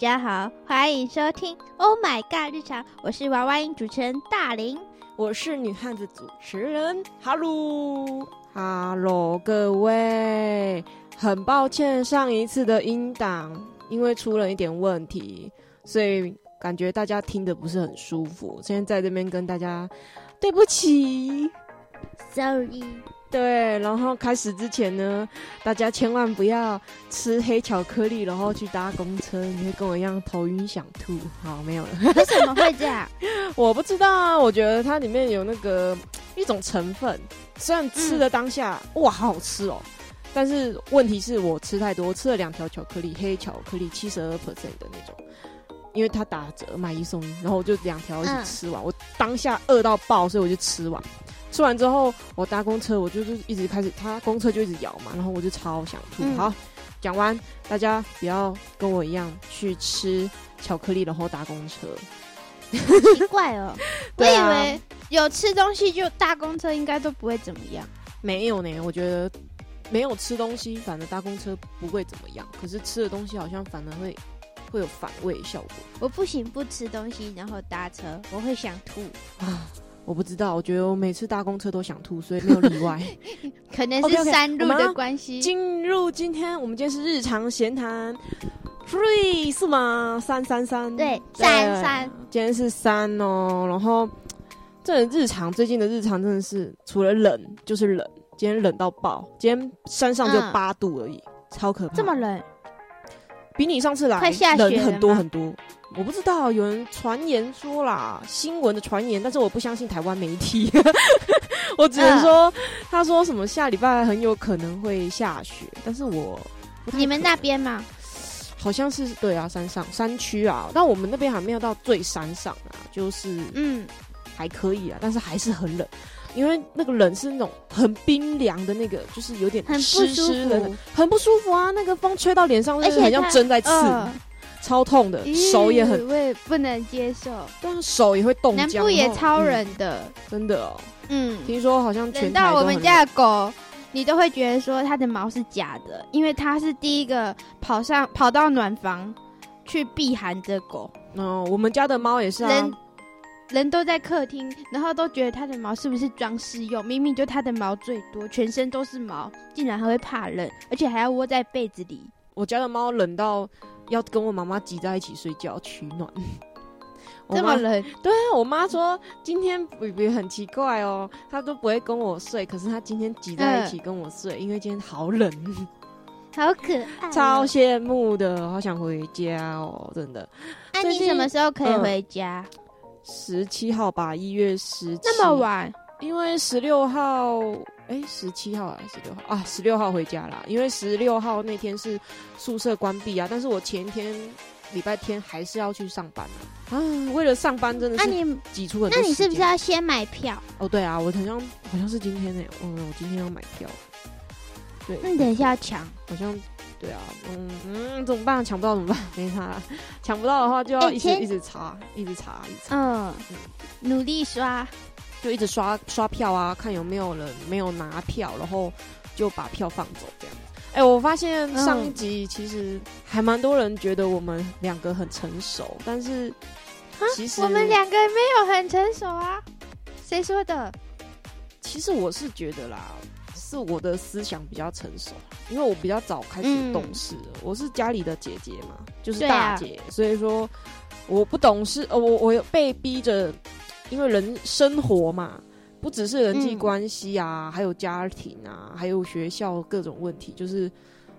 家好，欢迎收听《Oh My God 日常》，我是娃娃音主持人大林，我是女汉子主持人，Hello，Hello，各位，很抱歉上一次的音档因为出了一点问题，所以感觉大家听的不是很舒服，现在在这边跟大家对不起，Sorry。对，然后开始之前呢，大家千万不要吃黑巧克力，然后去搭公车，你会跟我一样头晕想吐。好，没有了。为什么会这样？我不知道啊，我觉得它里面有那个一种成分，虽然吃的当下哇好好吃哦，但是问题是我吃太多，我吃了两条巧克力，黑巧克力七十二 percent 的那种，因为它打折买一送一，然后我就两条一起吃完，我当下饿到爆，所以我就吃完。吃完之后，我搭公车，我就是一直开始，他公车就一直摇嘛，然后我就超想吐。好，讲完，大家不要跟我一样去吃巧克力，然后搭公车。奇怪哦，我以为有吃东西就搭公车应该都不会怎么样。没有呢，我觉得没有吃东西，反而搭公车不会怎么样。可是吃的东西好像反而会会有反胃效果。我不行，不吃东西然后搭车，我会想吐啊。我不知道，我觉得我每次搭公车都想吐，所以没有例外。可能是山路的关系。进入今天，我们今天是日常闲谈，three 是吗？三三三，对，三三。今天是三哦，然后这日常最近的日常真的是除了冷就是冷，今天冷到爆，今天山上就八度而已，超可怕。这么冷？比你上次来冷很多很多。我不知道，有人传言说啦，新闻的传言，但是我不相信台湾媒体。我只能说，他说什么下礼拜很有可能会下雪，但是我你们那边吗？好像是对啊，山上山区啊，但我们那边还没有到最山上啊，就是嗯还可以啊，但是还是很冷，因为那个冷是那种很冰凉的那个，就是有点湿湿的，很不舒服啊。那个风吹到脸上，而且很像针在刺。超痛的，手也很，我也不能接受。但是手也会冻僵，南部也超冷的，真的哦。嗯，听说好像全到我们家的狗，你都会觉得说它的毛是假的，因为它是第一个跑上跑到暖房去避寒的狗。哦，我们家的猫也是啊。人人都在客厅，然后都觉得它的毛是不是装饰用？明明就它的毛最多，全身都是毛，竟然还会怕冷，而且还要窝在被子里。我家的猫冷到。要跟我妈妈挤在一起睡觉取暖，这么冷？对啊，我妈说今天比比很奇怪哦，她都不会跟我睡，可是她今天挤在一起跟我睡，因为今天好冷，好可爱，超羡慕的，好想回家哦，真的。那你什么时候可以回家？十七号吧，一月十七。那么晚？因为十六号。哎，十七号还是十六号啊？十六号回家啦，因为十六号那天是宿舍关闭啊。但是我前天礼拜天还是要去上班啊。啊，为了上班真的是挤出很多。那你是不是要先买票？哦，对啊，我好像好像是今天呢。哦，我今天要买票。对，那你等一下要抢？好像对啊，嗯嗯，怎么办？抢不到怎么办？没差，抢不到的话就要一直一直查，一直查，一直查。嗯，努力刷。就一直刷刷票啊，看有没有人没有拿票，然后就把票放走这样。哎，我发现上一集其实还蛮多人觉得我们两个很成熟，但是其实我们两个没有很成熟啊。谁说的？其实我是觉得啦，是我的思想比较成熟，因为我比较早开始懂事。我是家里的姐姐嘛，就是大姐，所以说我不懂事，呃，我我被逼着。因为人生活嘛，不只是人际关系啊，还有家庭啊，还有学校各种问题，就是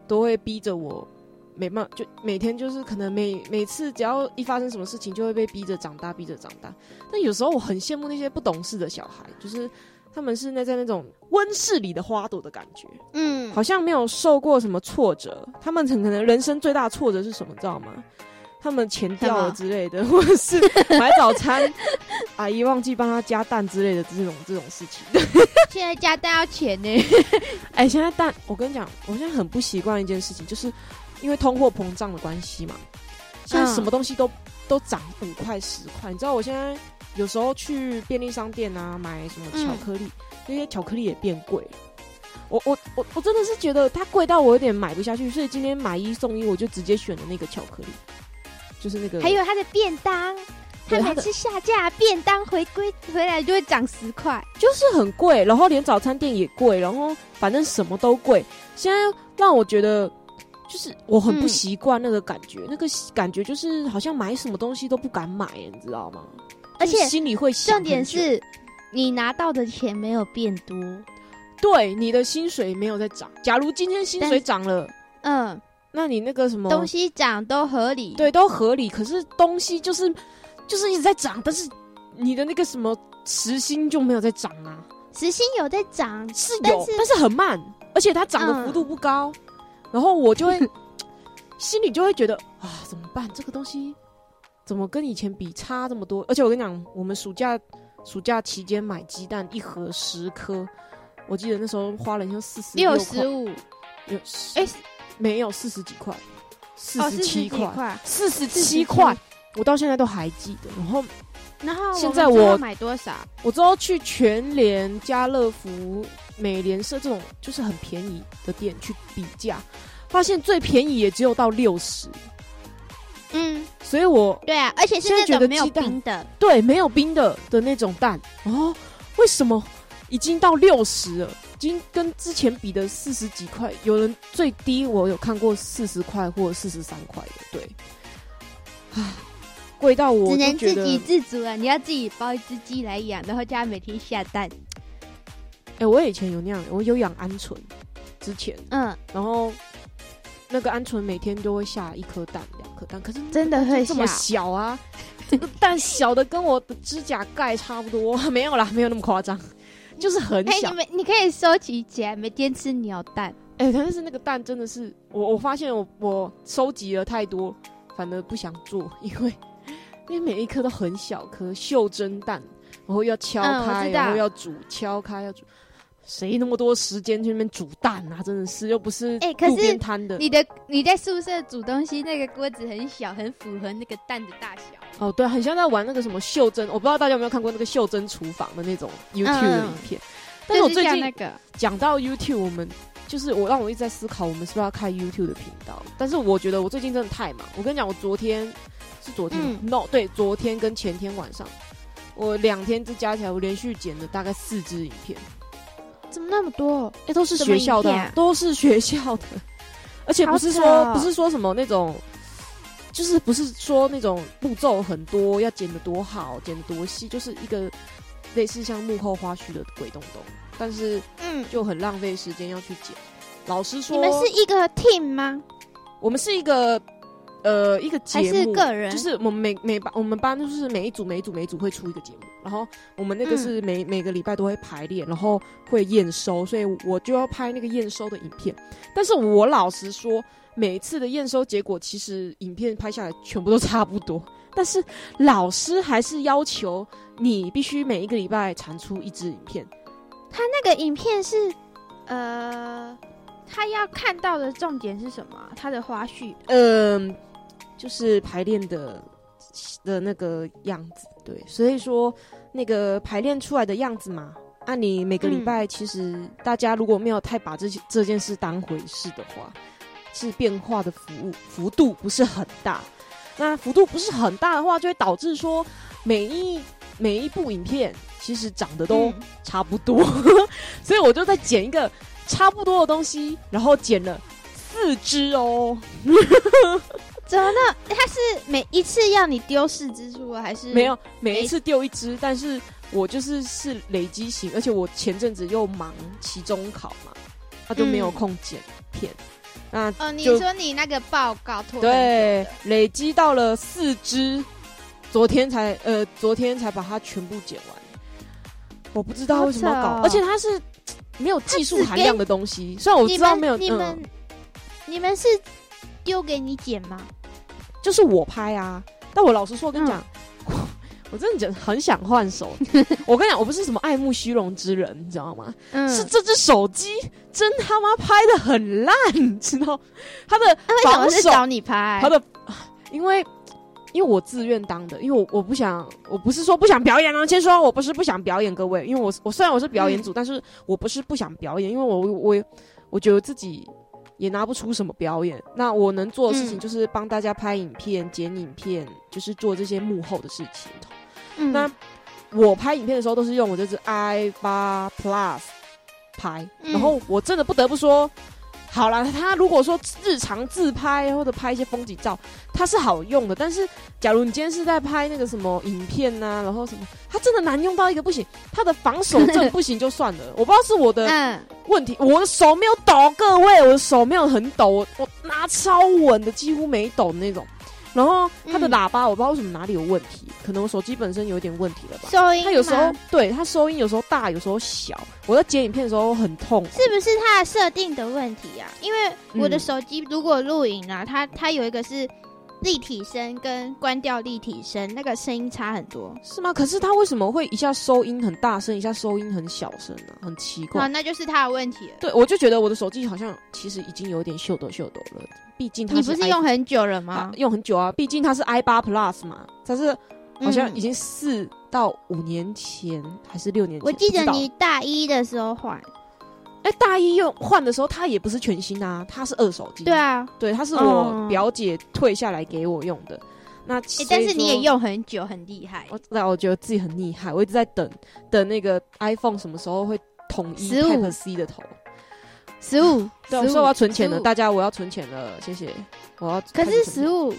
都会逼着我，没办法，就每天就是可能每每次只要一发生什么事情，就会被逼着长大，逼着长大。但有时候我很羡慕那些不懂事的小孩，就是他们是那在那种温室里的花朵的感觉，嗯，好像没有受过什么挫折，他们很可能人生最大挫折是什么，知道吗？他们钱掉了之类的，或者是买早餐，阿姨忘记帮他加蛋之类的这种这种事情。现在加蛋要钱呢？哎，现在蛋，我跟你讲，我现在很不习惯一件事情，就是因为通货膨胀的关系嘛，现在什么东西都都涨五块十块。你知道我现在有时候去便利商店啊买什么巧克力，那些巧克力也变贵了。我我我我真的是觉得它贵到我有点买不下去，所以今天买一送一，我就直接选了那个巧克力。就是那个还有它的便当，它每次下架便当回归回来就会涨十块。就是很贵，然后连早餐店也贵，然后反正什么都贵。现在让我觉得，就是我很不嗯习惯那个感觉，那个感觉就是好像买什么东西都不敢买，你知道吗？而且心里会想重点是，你拿到的钱没有变多。对你的薪水没有在涨。假如今天薪水涨了，嗯，那你那个什么东西涨都合理。，对都合理，可是东西就是就是一直在涨，但是你的那个什么时薪就没有在涨啊。时薪有在涨，是有，但是但是很慢，而且它涨的嗯幅度不高，然后我就会 心里就会觉得啊，怎么办？这个东西怎么跟以前比差这么多？而且我跟你讲，我们暑假暑假期间买鸡蛋一盒十颗，我记得那时候花了像四十六块。十五，有哎没有四十几块，四哦，十七块，四十七块，我到现在都还记得。然后然后现在我买多少？我之后去全联、家乐福、美联社这种就是很便宜的店去比价，发现最便宜也只有到六十，嗯，所以我对啊，而且是现在觉得那种没有冰的，对没有冰的的那种蛋哦，为什么已经到六十了？已经跟之前比的四十几块，有人最低我有看过四十块或者四十三块的，对，啊，贵到我只能自给自足了！你要自己包一只鸡来养，然后叫它每天下蛋。哎、我以前有那样，我有养鹌鹑，之前，嗯，然后那个鹌鹑每天都会下一颗蛋、可是真的会这么。小啊，这个蛋小的跟我的指甲盖差不多，没有啦，没有那么夸张，就是很哎、小你。们你可以收集起来，每天吃鸟蛋。哎、但是那个蛋真的是我，我发现我我收集了太多，反而不想做，因为因为每一颗都很小颗，袖珍蛋，然后要敲开，然后要煮，敲开要煮。谁那么多时间去那边煮蛋啊？真的是，又不是路哎可是边摊的。你的你在宿舍煮东西，那个锅子很小，很符合那个蛋的大小。哦，对，很像在玩那个什么袖珍，我不知道大家有没有看过那个袖珍厨房的那种 YouTube 的影片。但是我最近那个，讲到 YouTube，我们就是我让我一直在思考，我们是不是要开 YouTube 的频道？但是我觉得我最近真的太忙。我跟你讲，我昨天是昨天、嗯 n o 对，昨天跟前天晚上，我两天这加起来，我连续剪了大概四支影片，怎么那么多？哎、都是学校的都是学校的，而且不是说、哦不是说什么那种。就是不是说那种步骤很多，要剪的多好，剪的多细，就是一个类似像幕后花絮的鬼东东，但是嗯，就很浪费时间要去剪。老师说，你们是一个 team 吗？我们是一个呃一个节还目，是个人？就是我们每每班我们班就是每一组每一组每一组会出一个节目，然后我们那个嗯是每、每个礼拜都会排练，然后会验收，所以我就要拍那个验收的影片。但是我老实说，每一次的验收结果其实影片拍下来全部都差不多，但是老师还是要求你必须每一个礼拜产出一支影片。他那个影片是呃，他要看到的重点是什么啊？他的花絮。嗯，就是排练的的那个样子，对，所以说那个排练出来的样子嘛，啊，你每个礼拜其实大家如果没有太把这这件事当回事的话，是变化的幅度幅度不是很大，那幅度不是很大的话，就会导致说每一每一部影片其实长得都差不多，所以我就在剪一个差不多的东西，然后剪了四支哦。怎么呢？他是每一次要你丢四只出来，还是没有，每一次丢一只，但是我就是是累积型，而且我前阵子又忙期中考嘛，他就没有嗯空剪片。那哦，你说你那个报告拖对，累积到了四只，昨天才呃昨天才把它全部剪完。我不知道为什么要搞，哦而且它是没有技术含量的东西。虽然我知道没有，嗯你们、，你们是丢给你剪吗？就是我拍啊。但我老实说，我跟你嗯讲，我真的觉得很想换手。我跟你讲，我不是什么爱慕虚荣之人，你知道吗？嗯是这只手机真他妈拍的很烂，你知道？他的那为什么防守，是找你拍？他的，因为因为我自愿当的，因为我我不想，我不是说不想表演啊，先说我不是不想表演，各位，因为我我虽然我是表演组，但是我不是不想表演，因为我我我觉得自己也拿不出什么表演。那我能做的事情嗯就是帮大家拍影片、剪影片，就是做这些幕后的事情。嗯那我拍影片的时候都是用我这支 i 八 Plus 拍，嗯然后我真的不得不说，好啦，它如果说日常自拍或者拍一些风景照，它是好用的。但是假如你今天是在拍那个什么影片呐、然后什么，它真的难用到一个不行，它的防守阵不行就算了，我不知道是我的嗯，问题，我的手没有抖，各位，我的手没有很抖，我我拿超稳的，几乎没抖的那种。然后它的嗯喇叭，我不知道为什么哪里有问题，可能我手机本身有点问题了吧。收音它有时候吗对它收音有时候大，有时候小。我在剪影片的时候很痛，是不是它的设定的问题啊？因为我的嗯手机如果录影啊，它它有一个是立体声跟关掉立体声，那个声音差很多。是吗？可是它为什么会一下收音很大声，一下收音很小声呢、很奇怪。啊，那就是它的问题了。对，我就觉得我的手机好像其实已经有点秀抖秀抖了，毕竟它你不是用很久了啊吗？用很久啊，毕竟它是 i 八 Plus 嘛，它是好像嗯已经四到五年前还是六年前，我记得你大一的时候换。哎、大一用换的时候，它也不是全新啊，它是二手机。对，啊，对，它是哦我表姐退下来给我用的。那、诶所以但是你也用很久，很厉害。我那我觉得自己很厉害，我一直在等等那个 iPhone 什么时候会统一15 Type C 的头。十五，对，我说我要存钱了，大家我要存钱了，谢谢。我要可是十五，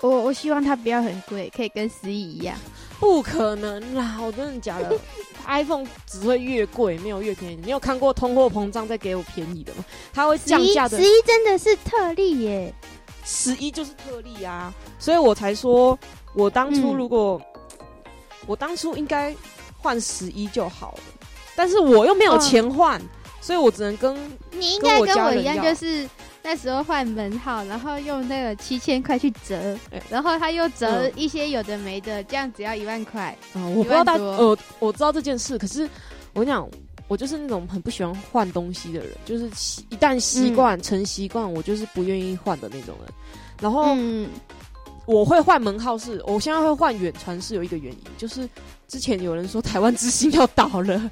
我我希望它不要很贵，可以跟十一一样。不可能啦！我真的假的？iPhone 只会越贵，没有越便宜。你有看过通货膨胀再给我便宜的吗？它会降价的十。一真的是特例耶。十一就是特例啊，所以我才说，我当初嗯如果、我当初应该换十一就好了，但是我又没有钱换，所以我只能跟你应该跟我一样，就是那时候换门号，然后用那个七千块去折哎，然后他又折嗯。一些有的没的，这样只要一万块。啊、我不知道大呃，我知道这件事，可是我跟你讲，我就是那种很不喜欢换东西的人，就是习一旦习惯、成习惯，我就是不愿意换的那种人。然后嗯，我会换门号是，我现在会换远传是有一个原因，就是之前有人说台湾之星要倒了，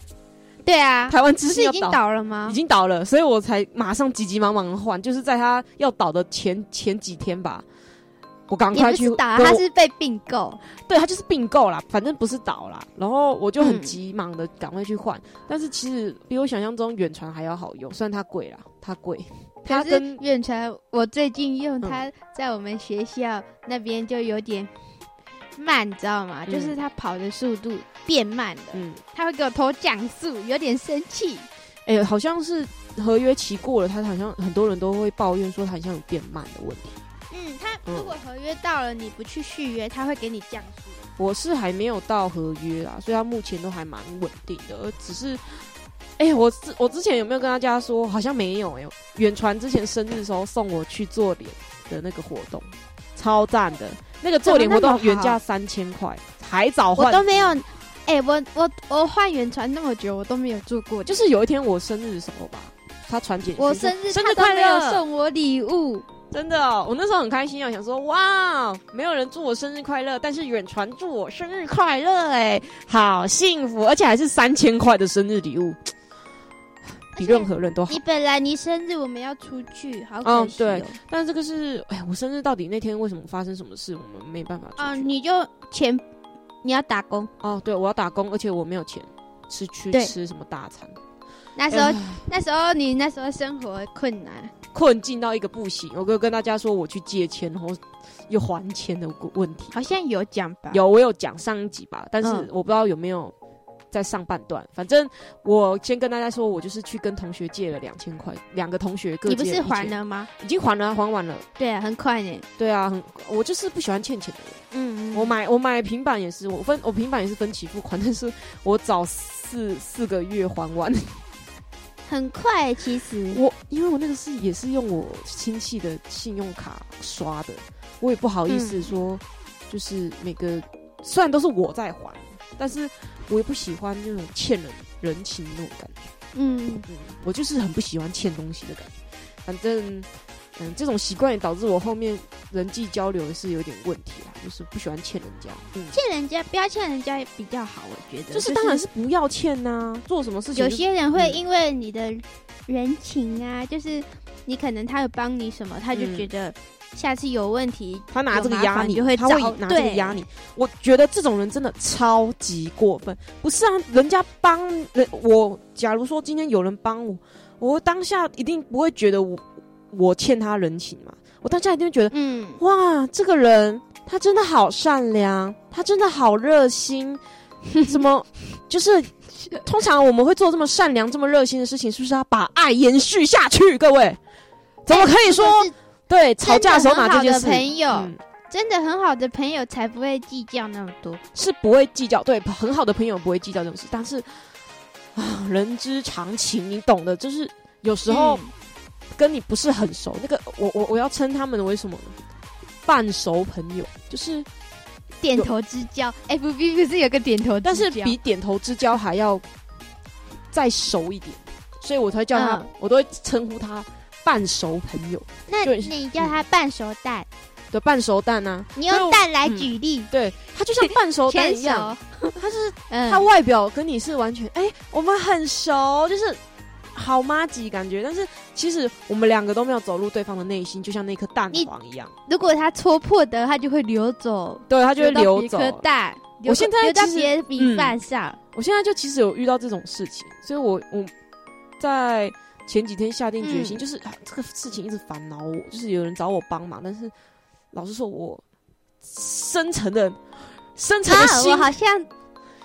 对啊，台湾之不是已经倒。了吗已？经倒了，所以我才马上急急忙忙的换，就是在他要倒的前前几天吧，我赶也快去不是倒，跟我他是被并购。对他就是并购啦，反正不是倒啦。然后我就很嗯急忙的赶快去换，但是其实比我想象中远传还要好用，虽然它贵啦，它贵，它跟远传，我最近用嗯它，在我们学校那边就有点慢，你知道吗？嗯就是他跑的速度变慢了，嗯，他会给我投降速，有点生气。哎、好像是合约期过了，他好像很多人都会抱怨说他好像有变慢的问题。嗯，他嗯如果合约到了，你不去续约，他会给你降速。我是还没有到合约啦，所以他目前都还蛮稳定的，而只是。哎、我之我之前有没有跟大家说？好像没有哎、远传之前生日的时候送我去做脸的那个活动，超赞的。那个做脸活动原价三千块，还早我换。都没有，哎、我我我换远传那么久，我都没有做过，就是有一天我生日的时候吧，他传简讯我生日生日快乐，送我礼物。真的哦、我那时候很开心啊，想说哇，没有人祝我生日快乐，但是远传祝我生日快乐，哎，好幸福，而且还是三千块的生日礼物，比任何人都好你。本来你生日我们要出去，好可惜、哦嗯对但这个是，哎，我生日到底那天为什么发生什么事，我们没办法出啊、去。你就钱你要打工，哦，对，我要打工，而且我没有钱吃去吃什么大餐，那时候、那时候你那时候生活困难，困境到一个不行。我跟跟大家说我去借钱，然后又还钱的问题。好像有讲吧？有，我有讲上一集吧，但是嗯我不知道有没有在上半段。反正我先跟大家说，我就是去跟同学借了两千块，两个同学各你不是借了1000？还了吗？已经还了，还完了。对啊，很快呢。对啊，很，我就是不喜欢欠钱的人。嗯嗯，我买我买平板也是，我分我平板也是分期付款，但是我早四四个月还完。很快，其实我因为我那个是也是用我亲戚的信用卡刷的，我也不好意思嗯说，就是每个虽然都是我在还，但是我也不喜欢那种欠人人情那种感觉。嗯，嗯，我就是很不喜欢欠东西的感觉。反正，嗯，这种习惯也导致我后面人际交流是有点问题啦，就是不喜欢欠人家。嗯，欠人家不要欠人家也比较好，我觉得。就是当然是不要欠呐、做什么事情有些人会嗯因为你的人情啊，就是你可能他有帮你什么，他就觉得下次有问题，他拿这个压你，就会他会拿这个压你。我觉得这种人真的超级过分。不是啊，人家帮人我，假如说今天有人帮我，我当下一定不会觉得我我欠他人情嘛。我当下一定会觉得，嗯，哇，这个人他真的好善良，他真的好热心，怎么就是？通常我们会做这么善良、这么热心的事情，是不是要把爱延续下去？各位，怎么可以说对吵架的时候拿这件事？朋友真的很好的朋友才不会计较那么多，是不会计较。对，很好的朋友不会计较这种事。但是啊，人之常情，你懂的。就是有时候跟你不是很熟，那个我我我要称他们为什么呢？半熟朋友，就是。点头之交，F B 不是有个点头，但是比点头之交还要再熟一点，所以我才叫他，我都会称呼他半熟朋友。那你叫他半熟蛋？的，半熟蛋呢？你用蛋来举例，对，他就像半熟蛋 一样，他是他外表跟你是完全，哎，我们很熟，就是。好妈吉感觉，但是其实我们两个都没有走入对方的内心，就像那颗蛋黄一样。如果他戳破的，他就会流走，对他就会流走。颗蛋，我现在流到别的米饭上。我现在就其实有遇到这种事情，所以我我在前几天下定决心，就是这个事情一直烦恼我，就是有人找我帮忙，但是老实说，我深层的深层的心，我好像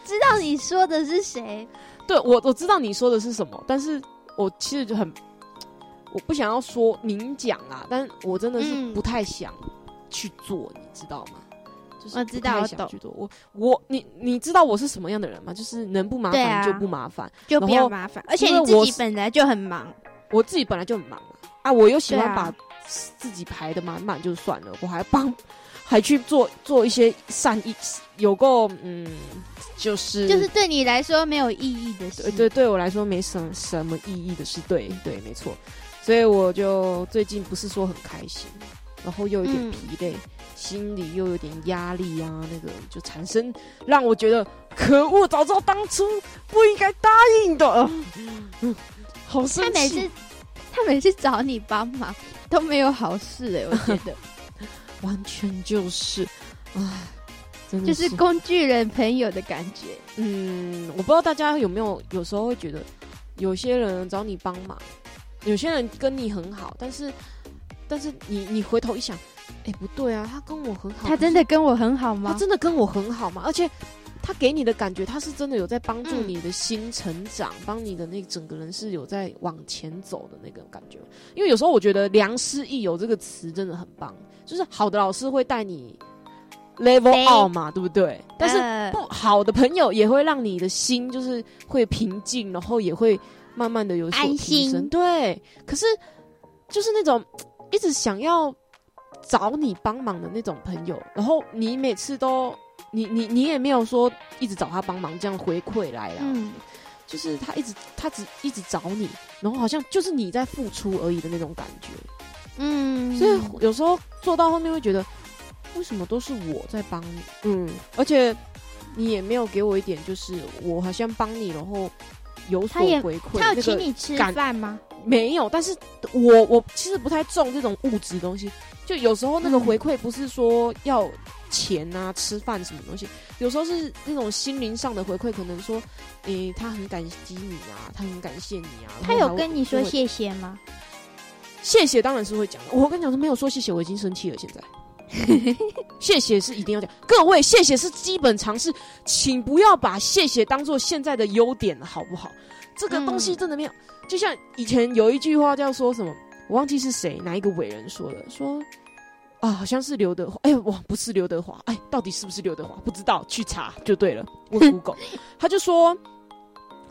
知道你说的是谁。对我我知道你说的是什么，但是。我其实就很，我不想要说明讲啊，但我真的是不太想去做，你知道吗？就是我知道。我我你你知道我是什么样的人吗？就是能不麻烦就不麻烦，就不要麻烦。而且你自己本来就很忙，我自己本来就很忙啊，我又喜欢把自己排的满满就算了，我还帮。还去做做一些善意，有够嗯，就是就是对你来说没有意义的事，对对我来说没什么什么意义的事，对对没错，所以我就最近不是说很开心，然后又有点疲累，心里又有点压力啊，那个就产生让我觉得 可恶，早知道当初不应该答应的，嗯，好生气。他每次他每次找你帮忙都没有好事哎，我觉得。完全就是，唉，真的就是工具人朋友的感觉。嗯，我不知道大家有没有有时候会觉得，有些人找你帮忙，有些人跟你很好，但是但是你你回头一想，哎，不对啊，他跟我很好，他真的跟我很好吗？他真的跟我很好吗？而且。他给你的感觉，他是真的有在帮助你的心成长，帮你的那整个人是有在往前走的那个感觉。因为有时候我觉得“良师益友”这个词真的很棒，就是好的老师会带你 level out 嘛，对不对？但是不好的朋友也会让你的心就是会平静，然后也会慢慢的有所提升。对，可是就是那种一直想要找你帮忙的那种朋友，然后你每次都。你你你也没有说一直找他帮忙这样回馈来了，嗯，就是他一直他只一直找你，然后好像就是你在付出而已的那种感觉，嗯，所以有时候做到后面会觉得，为什么都是我在帮你，嗯，而且你也没有给我一点，就是我好像帮你，然后有所回馈，他有请你吃饭吗？没有，但是我我其实不太重这种物质东西，就有时候那个回馈不是说要。钱啊，吃饭什么东西，有时候是那种心灵上的回馈，可能说，诶，他很感激你啊，他很感谢你啊。他有跟你说谢谢吗？谢谢当然是会讲的。我跟你讲是没有说谢谢，我已经生气了。现在，谢谢是一定要讲。各位，谢谢是基本常识，请不要把谢谢当做现在的优点了，好不好？这个东西真的没有。就像以前有一句话叫说什么，我忘记是谁哪一个伟人说的，说。啊，好像是刘德华。哎，哇，不是刘德华。哎，到底是不是刘德华？不知道，去查就对了。问 Google，他就说，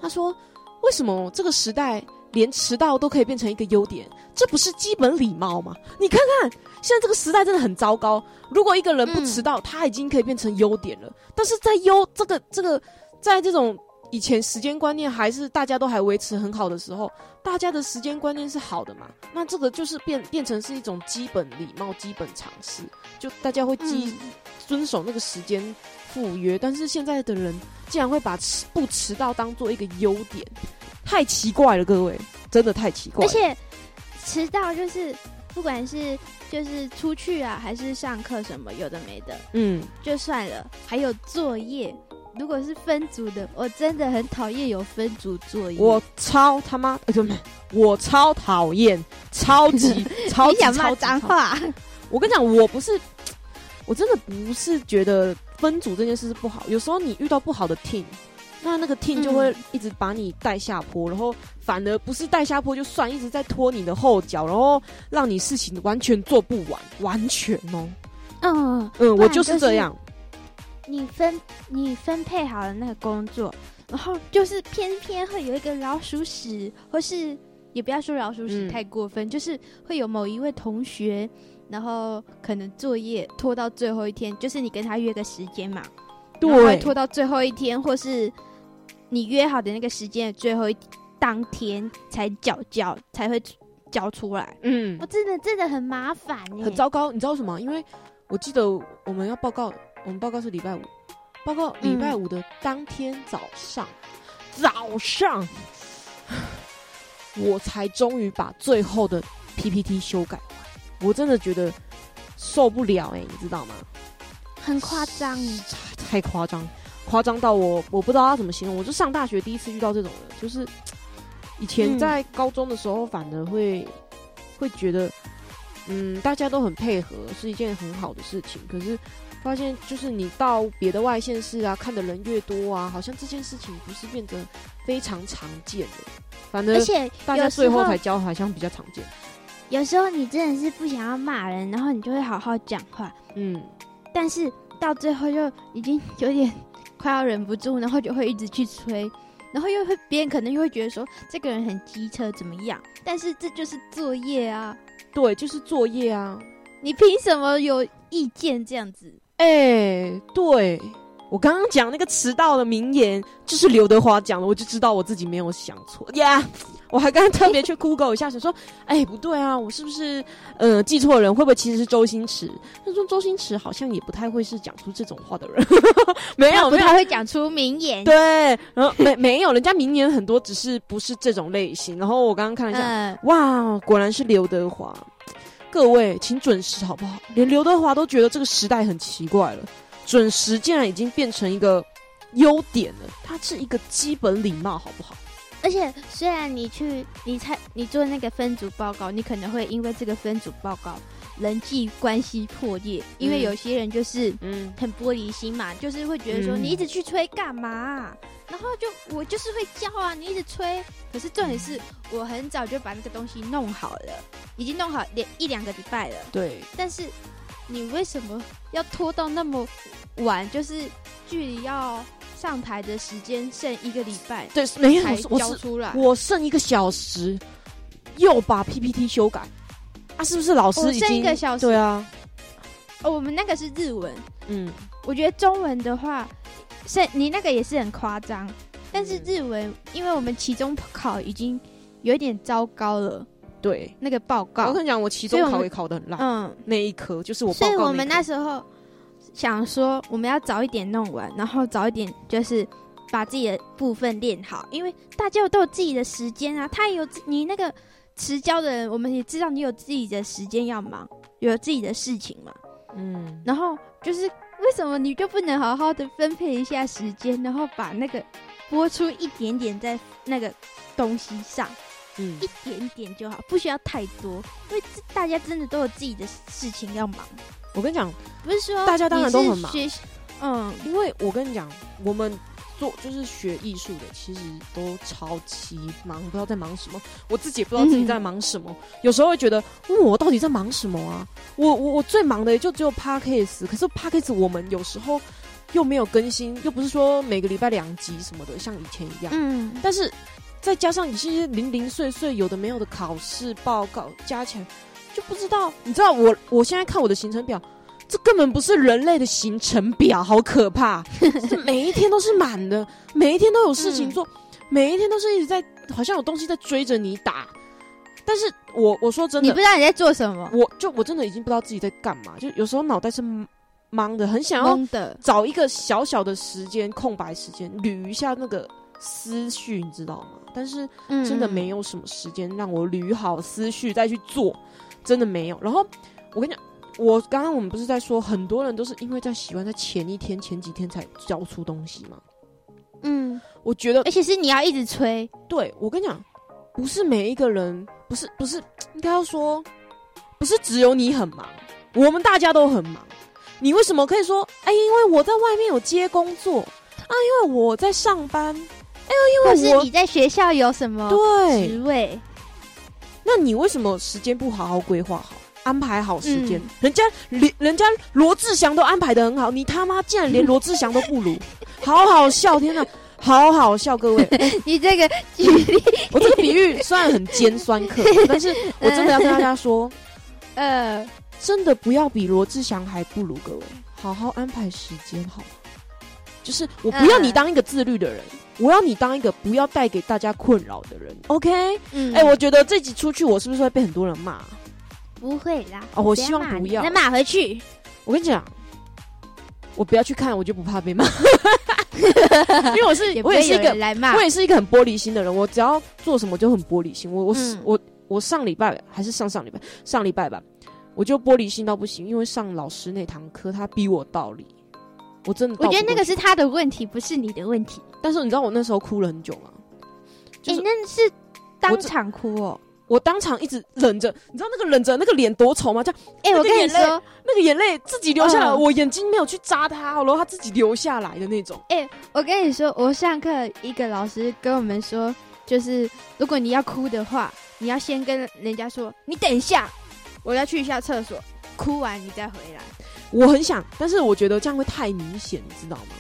他说，为什么这个时代连迟到都可以变成一个优点？这不是基本礼貌吗？你看看，现在这个时代真的很糟糕。如果一个人不迟到，他已经可以变成优点了。但是在优这个这个，在这种。以前时间观念还是大家都还维持很好的时候，大家的时间观念是好的嘛？那这个就是变变成是一种基本礼貌、基本常识，就大家会基遵守那个时间赴约。但是现在的人竟然会把迟不迟到当做一个优点，太奇怪了，各位！真的太奇怪。而且迟到就是不管是就是出去啊，还是上课什么有的没的，嗯，就算了，还有作业。如果是分组的，我真的很讨厌有分组作业。我超他妈，我超讨厌，超级 超级想骂脏话。我跟你讲，我不是，我真的不是觉得分组这件事是不好。有时候你遇到不好的 team，那那个 team 就会一直把你带下坡，然后反而不是带下坡就算，一直在拖你的后脚，然后让你事情完全做不完，完全哦。嗯嗯，我就是这样。你分你分配好了那个工作，然后就是偏偏会有一个老鼠屎，或是也不要说老鼠屎太过分，就是会有某一位同学，然后可能作业拖到最后一天，就是你跟他约个时间嘛，对，拖到最后一天，或是你约好的那个时间的最后一当天才交交才会交出来。嗯，我真的真的很麻烦，很糟糕。你知道什么？因为我记得我们要报告。我们报告是礼拜五，报告礼拜五的当天早上，早上我才终于把最后的 PPT 修改完。我真的觉得受不了哎，你知道吗？很夸张，太夸张，夸张到我我不知道要怎么形容。我就上大学第一次遇到这种人，就是以前在高中的时候，反而会会觉得，嗯，大家都很配合，是一件很好的事情。可是。发现就是你到别的外县市啊，看的人越多啊，好像这件事情不是变得非常常见的。反正而且大家最后才教，好像比较常见。有时候你真的是不想要骂人，然后你就会好好讲话。嗯。但是到最后就已经 有点快要忍不住，然后就会一直去催，然后又会别人可能又会觉得说这个人很机车怎么样？但是这就是作业啊。对，就是作业啊。你凭什么有意见这样子？哎，对我刚刚讲那个迟到的名言，就是刘德华讲的，我就知道我自己没有想错呀。我还刚刚特别去 Google 一下，想说，哎，不对啊，我是不是呃记错人？会不会其实是周星驰？他说周星驰好像也不太会是讲出这种话的人，没有，不太会讲出名言。对，然后没没有，人家名言很多，只是不是这种类型。然后我刚刚看了一下，哇，果然是刘德华。各位，请准时好不好？连刘德华都觉得这个时代很奇怪了，准时竟然已经变成一个优点了。它是一个基本礼貌，好不好？而且，虽然你去你猜你做那个分组报告，你可能会因为这个分组报告人际关系破裂，因为有些人就是嗯很玻璃心嘛，就是会觉得说你一直去催干嘛？然后就我就是会叫啊，你一直催。可是重点是我很早就把那个东西弄好了，已经弄好两一两个礼拜了。对。但是你为什么要拖到那么晚？就是距离要上台的时间剩一个礼拜，对，没有我交出来，我剩一个小时，又把 PPT 修改啊？是不是老师已经一个小时？对啊。哦，我们那个是日文。嗯。我觉得中文的话。是，你那个也是很夸张，但是日文，因为我们期中考已经有一点糟糕了。对，那个报告，我跟你讲，我期中考也考的很烂。嗯，那一科就是我。所以我们那时候想说，我们要早一点弄完，然后早一点就是把自己的部分练好，因为大家都有自己的时间啊。他也有你那个迟交的人，我们也知道你有自己的时间要忙，有自己的事情嘛。嗯，然后就是。为什么你就不能好好的分配一下时间，然后把那个播出一点点在那个东西上，嗯，一点点就好，不需要太多，因为大家真的都有自己的事情要忙。我跟你讲，不是说大家当然都很忙，嗯，因为我跟你讲，我们。做就是学艺术的，其实都超级忙，不知道在忙什么。我自己也不知道自己在忙什么，有时候会觉得，我到底在忙什么啊？我我我最忙的也就只有 p a r k a s 可是 p a r k a s 我们有时候又没有更新，又不是说每个礼拜两集什么的，像以前一样。嗯。但是再加上一些零零碎碎有的没有的考试报告加起来，就不知道。你知道我我现在看我的行程表。这根本不是人类的行程表，好可怕！这每一天都是满的，每一天都有事情做，每一天都是一直在，好像有东西在追着你打。但是我我说真的，你不知道你在做什么，我就我真的已经不知道自己在干嘛，就有时候脑袋是忙的，很想要找一个小小的时间空白时间，捋一下那个思绪，你知道吗？但是真的没有什么时间让我捋好思绪再去做，真的没有。然后我跟你讲，我刚刚我们不是在说，很多人都是因为在喜欢在前一天、前几天才交出东西吗？嗯，我觉得，而且是你要一直催。对，我跟你讲，不是每一个人，不是不是，应该要说，不是只有你很忙，我们大家都很忙。你为什么可以说？哎，因为我在外面有接工作啊，因为我在上班。哎呦，因为我你在学校有什么对职位？那你为什么时间不好好规划好，安排好时间？人家连人家罗志祥都安排的很好，你他妈竟然连罗志祥都不如！好好笑，天哪，好好笑，各位，你这个举例，我这个比喻虽然很尖酸刻，但是我真的要跟大家说，呃，真的不要比罗志祥还不如，各位，好好安排时间，好吗？就是我不要你当一个自律的人，我要你当一个不要带给大家困扰的人，OK？嗯，哎，我觉得这集出去，我是不是会被很多人骂？不会啦，哦，我希望不要，再骂回去。我跟你讲，我不要去看，我就不怕被骂。因为我是我也是一个来骂我也是一个很玻璃心的人，我只要做什么就很玻璃心。我我我我上礼拜还是上上礼拜上礼拜吧，我就玻璃心到不行。因为上老师那堂课，他逼我道理，我真的我觉得那个是他的问题，不是你的问题。但是你知道我那时候哭了很久吗？你那是当场哭哦。我当场一直忍着，你知道那个忍着那个脸多丑吗？叫哎，我跟你说，那个眼泪自己流下来，我眼睛没有去扎他，然后他自己流下来的那种。哎，我跟你说，我上课一个老师跟我们说，就是如果你要哭的话，你要先跟人家说，你等一下，我要去一下厕所，哭完你再回来。我很想，但是我觉得这样会太明显，你知道吗？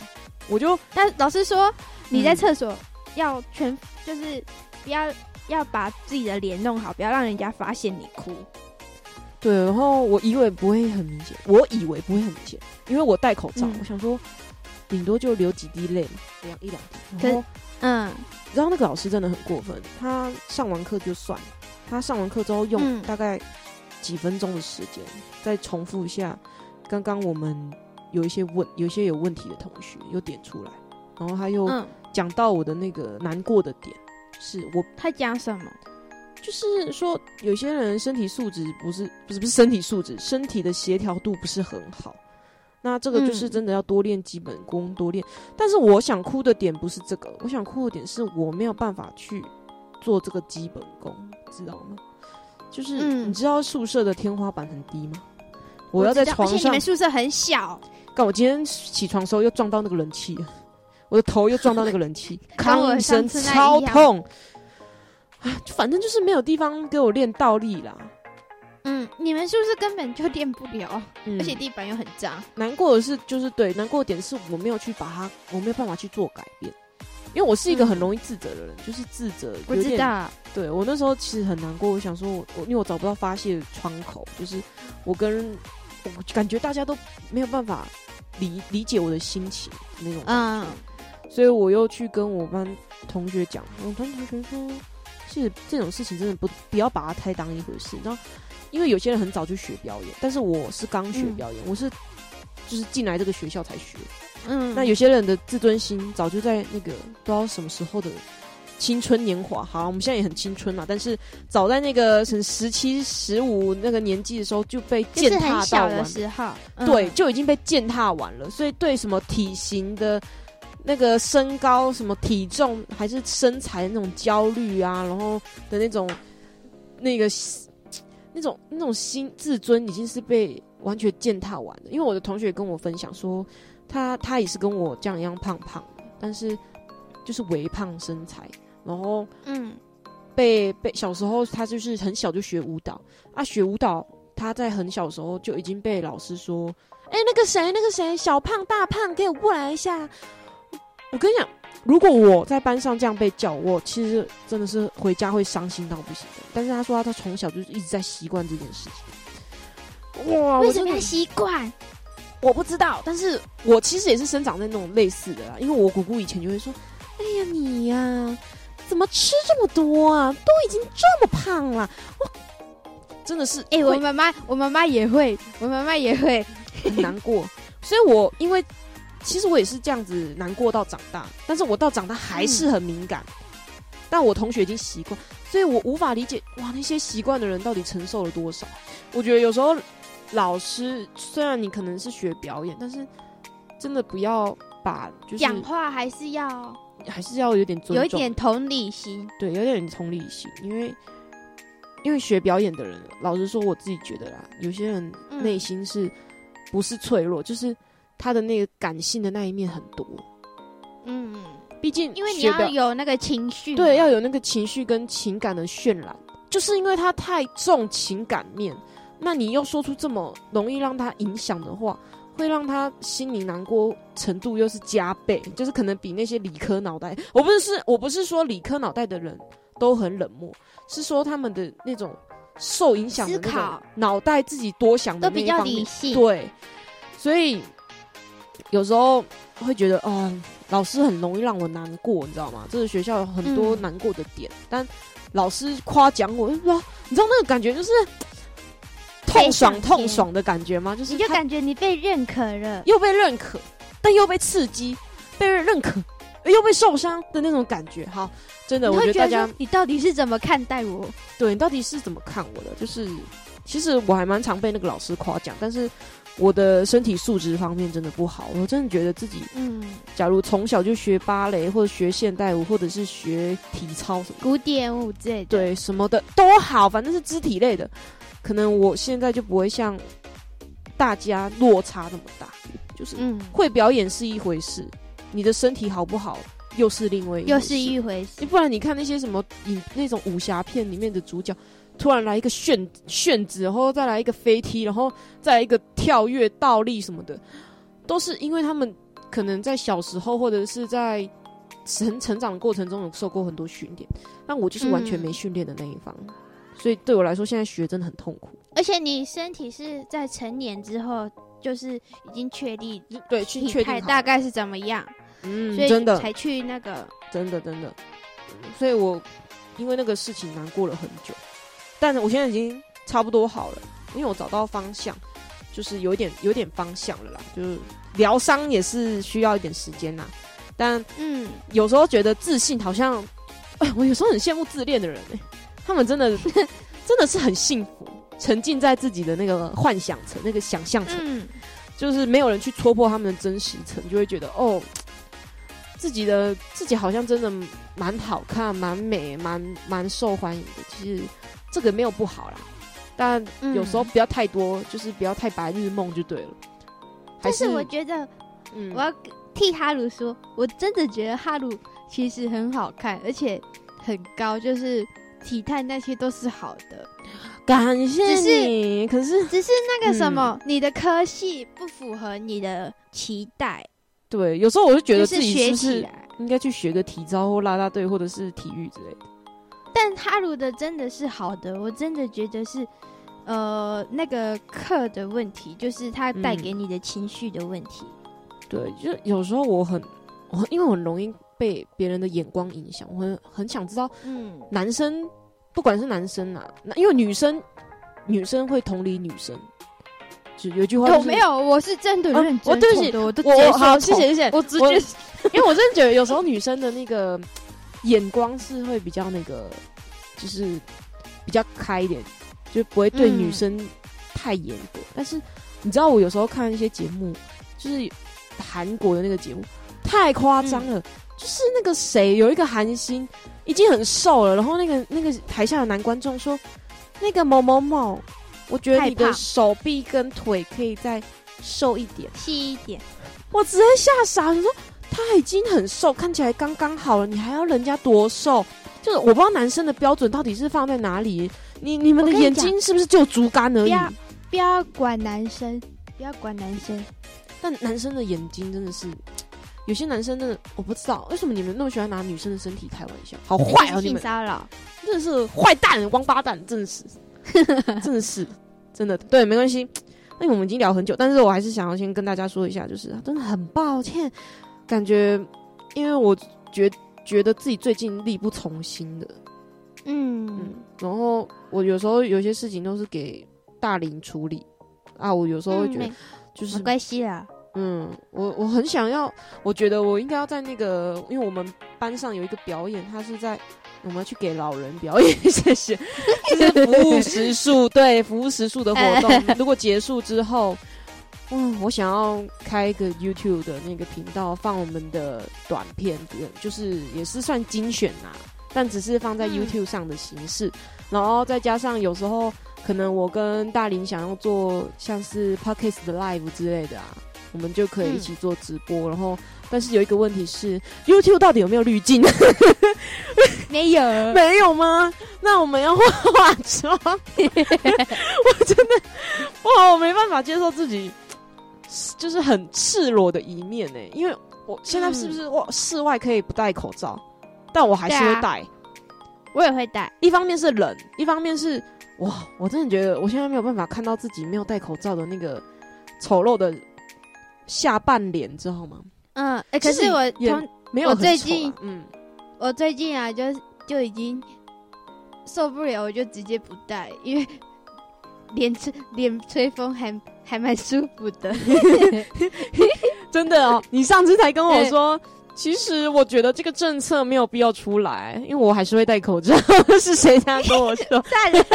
我就，但老师说你在厕所要全，就是不要。要把自己的脸弄好，不要让人家发现你哭。对，然后我以为不会很明显，我以为不会很明显，因为我戴口罩，我想说顶多就流几滴泪，两一两滴。然后，嗯，然后那个老师真的很过分，他上完课就算了，他上完课之后用大概几分钟的时间再重复一下刚刚我们有一些问，有一些有问题的同学又点出来，然后他又讲到我的那个难过的点。是我他加上了？就是说有些人身体素质不是不是不是身体素质，身体的协调度不是很好。那这个就是真的要多练基本功，多练。但是我想哭的点不是这个，我想哭的点是我没有办法去做这个基本功，知道吗？就是你知道宿舍的天花板很低吗？我要在床上，你们宿舍很小。但我今天起床时候又撞到那个冷气。我的头又撞到那个人气，康声超痛啊！反正就是没有地方给我练倒立啦。嗯，你们是不是根本就练不了？而且地板又很脏。难过的是，就是对，难过的点是我没有去把它，我没有办法去做改变。因为我是一个很容易自责的人，就是自责。我知道。对我那时候其实很难过，我想说，我我因为我找不到发泄窗口，就是我跟我感觉大家都没有办法理理解我的心情那种感觉。所以我又去跟我班同学讲，我班同学说，其实这种事情真的不不要把它太当一回事。然后，因为有些人很早就学表演，但是我是刚学表演，我是就是进来这个学校才学。嗯，那有些人的自尊心早就在那个不知道什么时候的青春年华，好，我们现在也很青春嘛，但是早在那个什十七、十五那个年纪的时候就被践踏到的时候，对，就已经被践踏完了。所以对什么体型的。那个身高、什么体重还是身材那种焦虑啊，然后的那种那个那种那种心自尊已经是被完全践踏完了。因为我的同学跟我分享说，他他也是跟我这样一样胖胖的，但是就是微胖身材，然后嗯，被被小时候他就是很小就学舞蹈啊，学舞蹈他在很小时候就已经被老师说，哎，那个谁那个谁小胖大胖，给我过来一下。我跟你讲，如果我在班上这样被叫，我其实真的是回家会伤心到不行的。但是他说他从小就是一直在习惯这件事情。哇，为什么要习惯？我不知道，但是我其实也是生长在那种类似的啦。因为我姑姑以前就会说：“哎呀，你呀，怎么吃这么多啊？都已经这么胖了。”我真的是，哎，我妈妈，我妈妈也会，我妈妈也会很难过。所以我因为。其实我也是这样子难过到长大，但是我到长大还是很敏感。但我同学已经习惯，所以我无法理解哇，那些习惯的人到底承受了多少？我觉得有时候老师虽然你可能是学表演，但是真的不要把就是讲话还是要还是要有点尊重，有一点同理心。对，有点同理心，因为因为学表演的人，老实说，我自己觉得啦，有些人内心是不是脆弱，就是他的那个感性的那一面很多。嗯。毕竟，因为你要有那个情绪，对，要有那个情绪跟情感的渲染，就是因为他太重情感面，那你又说出这么容易让他影响的话，会让他心里难过程度又是加倍，就是可能比那些理科脑袋，我不是我不是说理科脑袋的人都很冷漠，是说他们的那种受影响的那种脑袋自己多想的都比较理性，对，所以有时候会觉得啊。老师很容易让我难过，你知道吗？这个学校有很多难过的点，但老师夸奖我，说你知道那个感觉就是痛爽痛爽的感觉吗？就是你就感觉你被认可了，又被认可，但又被刺激，被人认可又被受伤的那种感觉。哈，真的，我觉得大家，你到底是怎么看待我？对你到底是怎么看我的？就是其实我还蛮常被那个老师夸奖，但是。我的身体素质方面真的不好，我真的觉得自己，嗯，假如从小就学芭蕾或者学现代舞，或者是学体操什么古典舞之类的，对什么的都好，反正是肢体类的，可能我现在就不会像大家落差那么大，就是嗯，会表演是一回事，你的身体好不好又是另外又是一回事，不然你看那些什么影那种武侠片里面的主角。突然来一个旋旋子，然后再来一个飞踢，然后再来一个跳跃倒立什么的，都是因为他们可能在小时候或者是在成成长的过程中有受过很多训练，但我就是完全没训练的那一方，所以对我来说现在学真的很痛苦。而且你身体是在成年之后，就是已经确立对去确定大概是怎么样，嗯，真的。才去那个。真的真的，所以我因为那个事情难过了很久。但是我现在已经差不多好了，因为我找到方向，就是有一点有点方向了啦。就是疗伤也是需要一点时间啦。但嗯，有时候觉得自信好像，哎，我有时候很羡慕自恋的人哎，他们真的 真的是很幸福，沉浸在自己的那个幻想层、那个想象层，就是没有人去戳破他们的真实层，就会觉得哦，自己的自己好像真的蛮好看、蛮美、蛮蛮受欢迎的。其实。这个没有不好啦，但有时候不要太多，就是不要太白日梦就对了。但是我觉得，嗯，我要替哈鲁说，我真的觉得哈鲁其实很好看，而且很高，就是体态那些都是好的。感谢你，可是只是那个什么，你的科系不符合你的期待。对，有时候我就觉得自己是不是应该去学个体操或拉拉队或者是体育之类的。但哈鲁的真的是好的，我真的觉得是，呃，那个课的问题，就是他带给你的情绪的问题。对，就有时候我很，我因为我很容易被别人的眼光影响，我很很想知道，嗯，男生不管是男生啊，那因为女生女生会同理女生，就有句话有没有？我是真的认真，我对不起，我都我好谢谢谢谢，我直接，因为我真的觉得有时候女生的那个。眼光是会比较那个，就是比较开一点，就不会对女生太严格。但是你知道，我有时候看一些节目，就是韩国的那个节目，太夸张了。就是那个谁，有一个韩星已经很瘦了，然后那个那个台下的男观众说：“那个某某某，我觉得你的手臂跟腿可以再瘦一点，细一点。”我直接吓傻，你说。他已经很瘦，看起来刚刚好了，你还要人家多瘦？就是我不知道男生的标准到底是放在哪里。你你们的眼睛是不是就竹竿而已？不要管男生，不要管男生。但男生的眼睛真的是，有些男生真的我不知道为什么你们那么喜欢拿女生的身体开玩笑，好坏啊！你们骚扰，真的是坏蛋、王八蛋，真的是，真的是，真的对，没关系。那我们已经聊很久，但是我还是想要先跟大家说一下，就是真的很抱歉。感觉，因为我觉觉得自己最近力不从心的，嗯，然后我有时候有些事情都是给大林处理。啊，我有时候会觉得就是没关系啦，嗯，我我很想要，我觉得我应该要在那个，因为我们班上有一个表演，他是在我们要去给老人表演，谢谢，就是服务时数，对，服务时数的活动，如果结束之后，嗯，我想要开一个 YouTube 的那个频道，放我们的短片，就是也是算精选呐，但只是放在 YouTube 上的形式，然后再加上有时候可能我跟大林想要做像是 Podcast 的 Live 之类的啊。我们就可以一起做直播，然后，但是有一个问题是，YouTube 到底有没有滤镜？没有，没有吗？那我们要化化妆。我真的，哇，我没办法接受自己，就是很赤裸的一面呢。因为我现在是不是哇，室外可以不戴口罩，但我还是会戴。我也会戴。一方面是冷，一方面是哇，我真的觉得我现在没有办法看到自己没有戴口罩的那个丑陋的。下半脸知道吗？嗯，哎，可是我从没有我最近，嗯，我最近啊，就就已经受不了，我就直接不戴，因为脸吹脸吹风还还蛮舒服的，真的哦。你上次才跟我说。其实我觉得这个政策没有必要出来，因为我还是会戴口罩。是谁这样跟我说？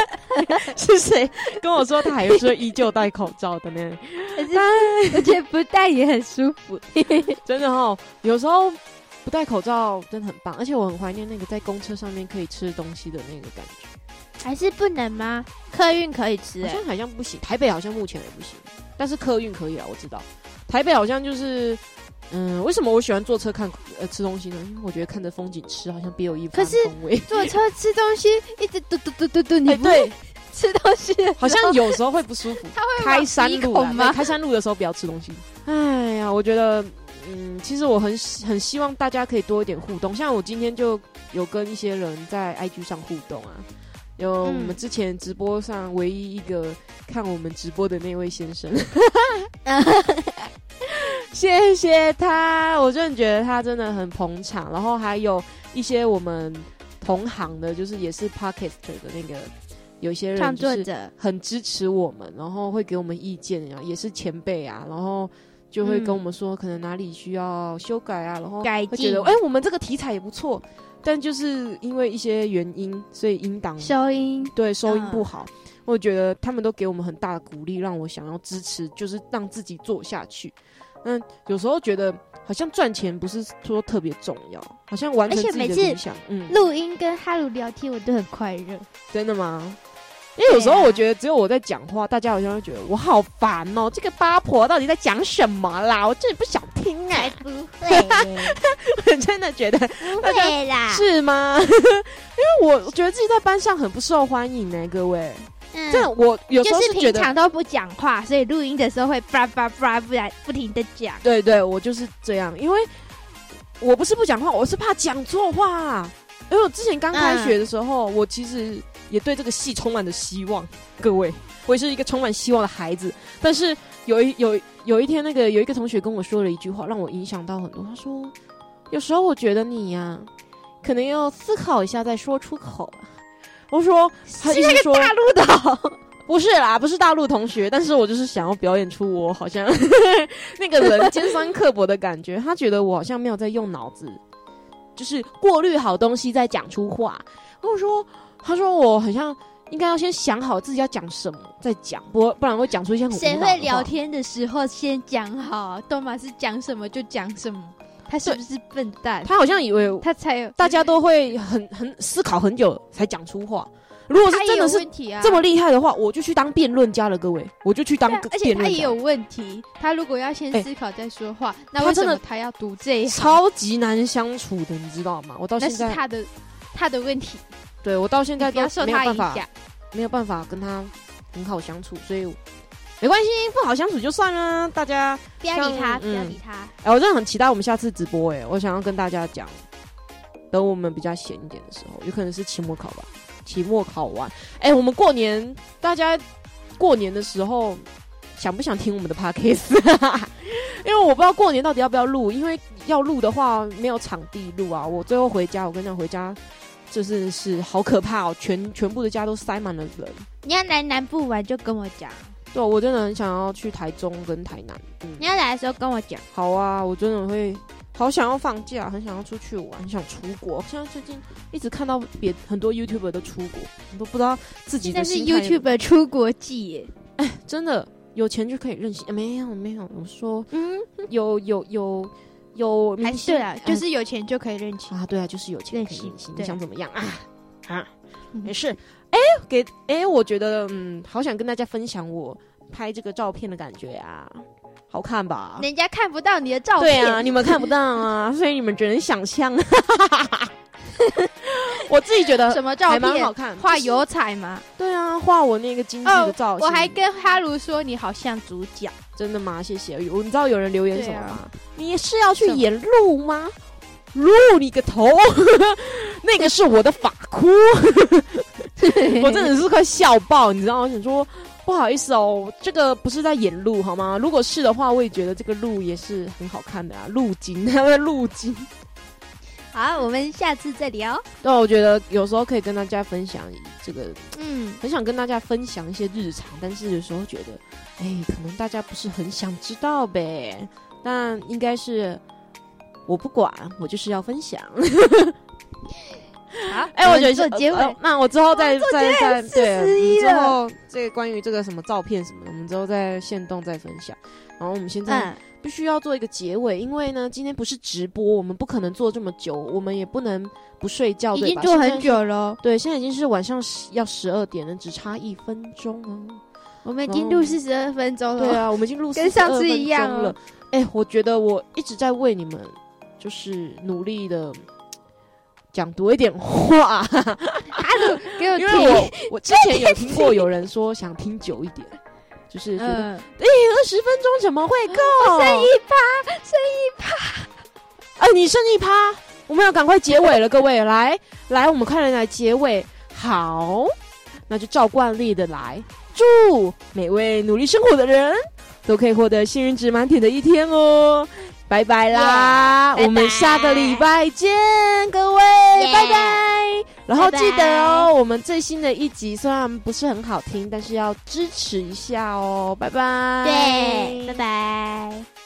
是谁跟我说他还是依旧戴口罩的呢？而且不戴也很舒服，真的哦。有时候不戴口罩真的很棒，而且我很怀念那个在公车上面可以吃东西的那个感觉。还是不能吗？客运可以吃，好像好像不行。台北好像目前也不行，但是客运可以啊，我知道。台北好像就是。嗯，为什么我喜欢坐车看呃吃东西呢？因为我觉得看着风景吃好像别有一番风味。坐车吃东西一直嘟嘟嘟嘟嘟，你对吃东西好像有时候会不舒服。他会开山路吗？开山路的时候不要吃东西。哎呀，我觉得嗯，其实我很很希望大家可以多一点互动。像我今天就有跟一些人在 IG 上互动啊，有我们之前直播上唯一一个看我们直播的那位先生。谢谢他，我真的觉得他真的很捧场。然后还有一些我们同行的，就是也是 Pocket 的那个，有些人就是很支持我们，然后会给我们意见啊，也是前辈啊，然后就会跟我们说可能哪里需要修改啊，然后改进。哎，我们这个题材也不错，但就是因为一些原因，所以音档收音对收音不好。我觉得他们都给我们很大的鼓励，让我想要支持，就是让自己做下去。嗯，有时候觉得好像赚钱不是说特别重要，好像完成自己的理想。嗯，录音跟哈鲁聊天我都很快乐。真的吗？因为有时候我觉得只有我在讲话，大家好像会觉得我好烦哦。这个八婆到底在讲什么啦？我真的不想听哎。不会，我 真的觉得不会啦。是吗？因为我觉得自己在班上很不受欢迎呢，各位。这我有时候是平常都不讲话，所以录音的时候会叭叭叭不然不停的讲。对对，我就是这样，因为我不是不讲话，我是怕讲错话。因为我之前刚开学的时候，我其实也对这个戏充满着希望。各位，我也是一个充满希望的孩子。但是有一有有一天，那个有一个同学跟我说了一句话，让我影响到很多。他说：“有时候我觉得你呀，可能要思考一下再说出口。”我说，是那个大陆的，不是啦，不是大陆同学，但是我就是想要表演出我好像 那个人尖酸刻薄的感觉。他觉得我好像没有在用脑子，就是过滤好东西再讲出话。或者说，他说我好像应该要先想好自己要讲什么再讲，不不然会讲出一些很。谁会聊天的时候先讲好？都马是讲什么就讲什么。他是不是笨蛋？他好像以为他才有，大家都会很很思考很久才讲出话。如果是真的是这么厉害的话，我就去当辩论家了，各位，我就去当而且他也有问题，他如果要先思考再说话，那为什么他要读这一超级难相处的，你知道吗？我到现在他的他的问题，对我到现在都没有办法，没有办法跟他很好相处，所以。没关系，不好相处就算了。大家不要理他，不要理他。哎，我真的很期待我们下次直播。哎，我想要跟大家讲，等我们比较闲一点的时候，有可能是期末考吧。期末考完，哎，我们过年，大家过年的时候想不想听我们的 podcast？因为我不知道过年到底要不要录，因为要录的话没有场地录啊。我最后回家，我跟你讲，回家就是是好可怕哦，全全部的家都塞满了人。你要来南部玩，就跟我讲。对，我真的很想要去台中跟台南。嗯，你要来的时候跟我讲。好啊，我真的会好想要放假，很想要出去玩，很想出国。现在最近一直看到别很多 YouTuber 都出国，我都不知道自己的心态。是 YouTuber 出国季耶！哎，真的有钱就可以任性？没有没有，我说嗯，有有有有，还是对啊，就是有钱就可以任性啊？对啊，就是有钱可以任性。你想怎么样啊？啊，没事。哎，给哎，我觉得嗯，好想跟大家分享我拍这个照片的感觉啊，好看吧？人家看不到你的照片，对啊，你们看不到啊，所以你们只能想象。我自己觉得什么照片蛮好看，画油彩吗？对啊，画我那个京剧的照型。我还跟哈鲁说你好像主角，真的吗？谢谢。我你知道有人留言什么吗？你是要去演鹿吗？鹿你个头！那个是我的发箍。我真的是快笑爆，你知道吗？想说不好意思哦，这个不是在演鹿好吗？如果是的话，我也觉得这个鹿也是很好看的啊，鹿精，他 的鹿精。好，我们下次再聊。对，我觉得有时候可以跟大家分享这个，嗯，很想跟大家分享一些日常，但是有时候觉得，哎，可能大家不是很想知道呗。但应该是我不管，我就是要分享。好，哎，我觉得做结尾，那我之后再再再对，之后这个关于这个什么照片什么的，我们之后再现动再分享。然后我们现在必须要做一个结尾，因为呢，今天不是直播，我们不可能做这么久，我们也不能不睡觉，已经做很久了。对，现在已经是晚上十要十二点了，只差一分钟哦。我们已经录四十二分钟了。对啊，我们已经录跟上次一样了。哎，我觉得我一直在为你们就是努力的。讲多一点话，给我因为我我之前有听过有人说想听久一点，就是觉得哎二十分钟怎么会够？剩一趴，剩一趴，哎你剩一趴，我们要赶快结尾了，各位来来，我们快点来结尾，好，那就照惯例的来，祝每位努力生活的人都可以获得幸运值满点的一天哦。拜拜啦！我们下个礼拜见，各位，拜拜。然后记得哦，我们最新的一集虽然不是很好听，但是要支持一下哦，拜拜。对，拜拜。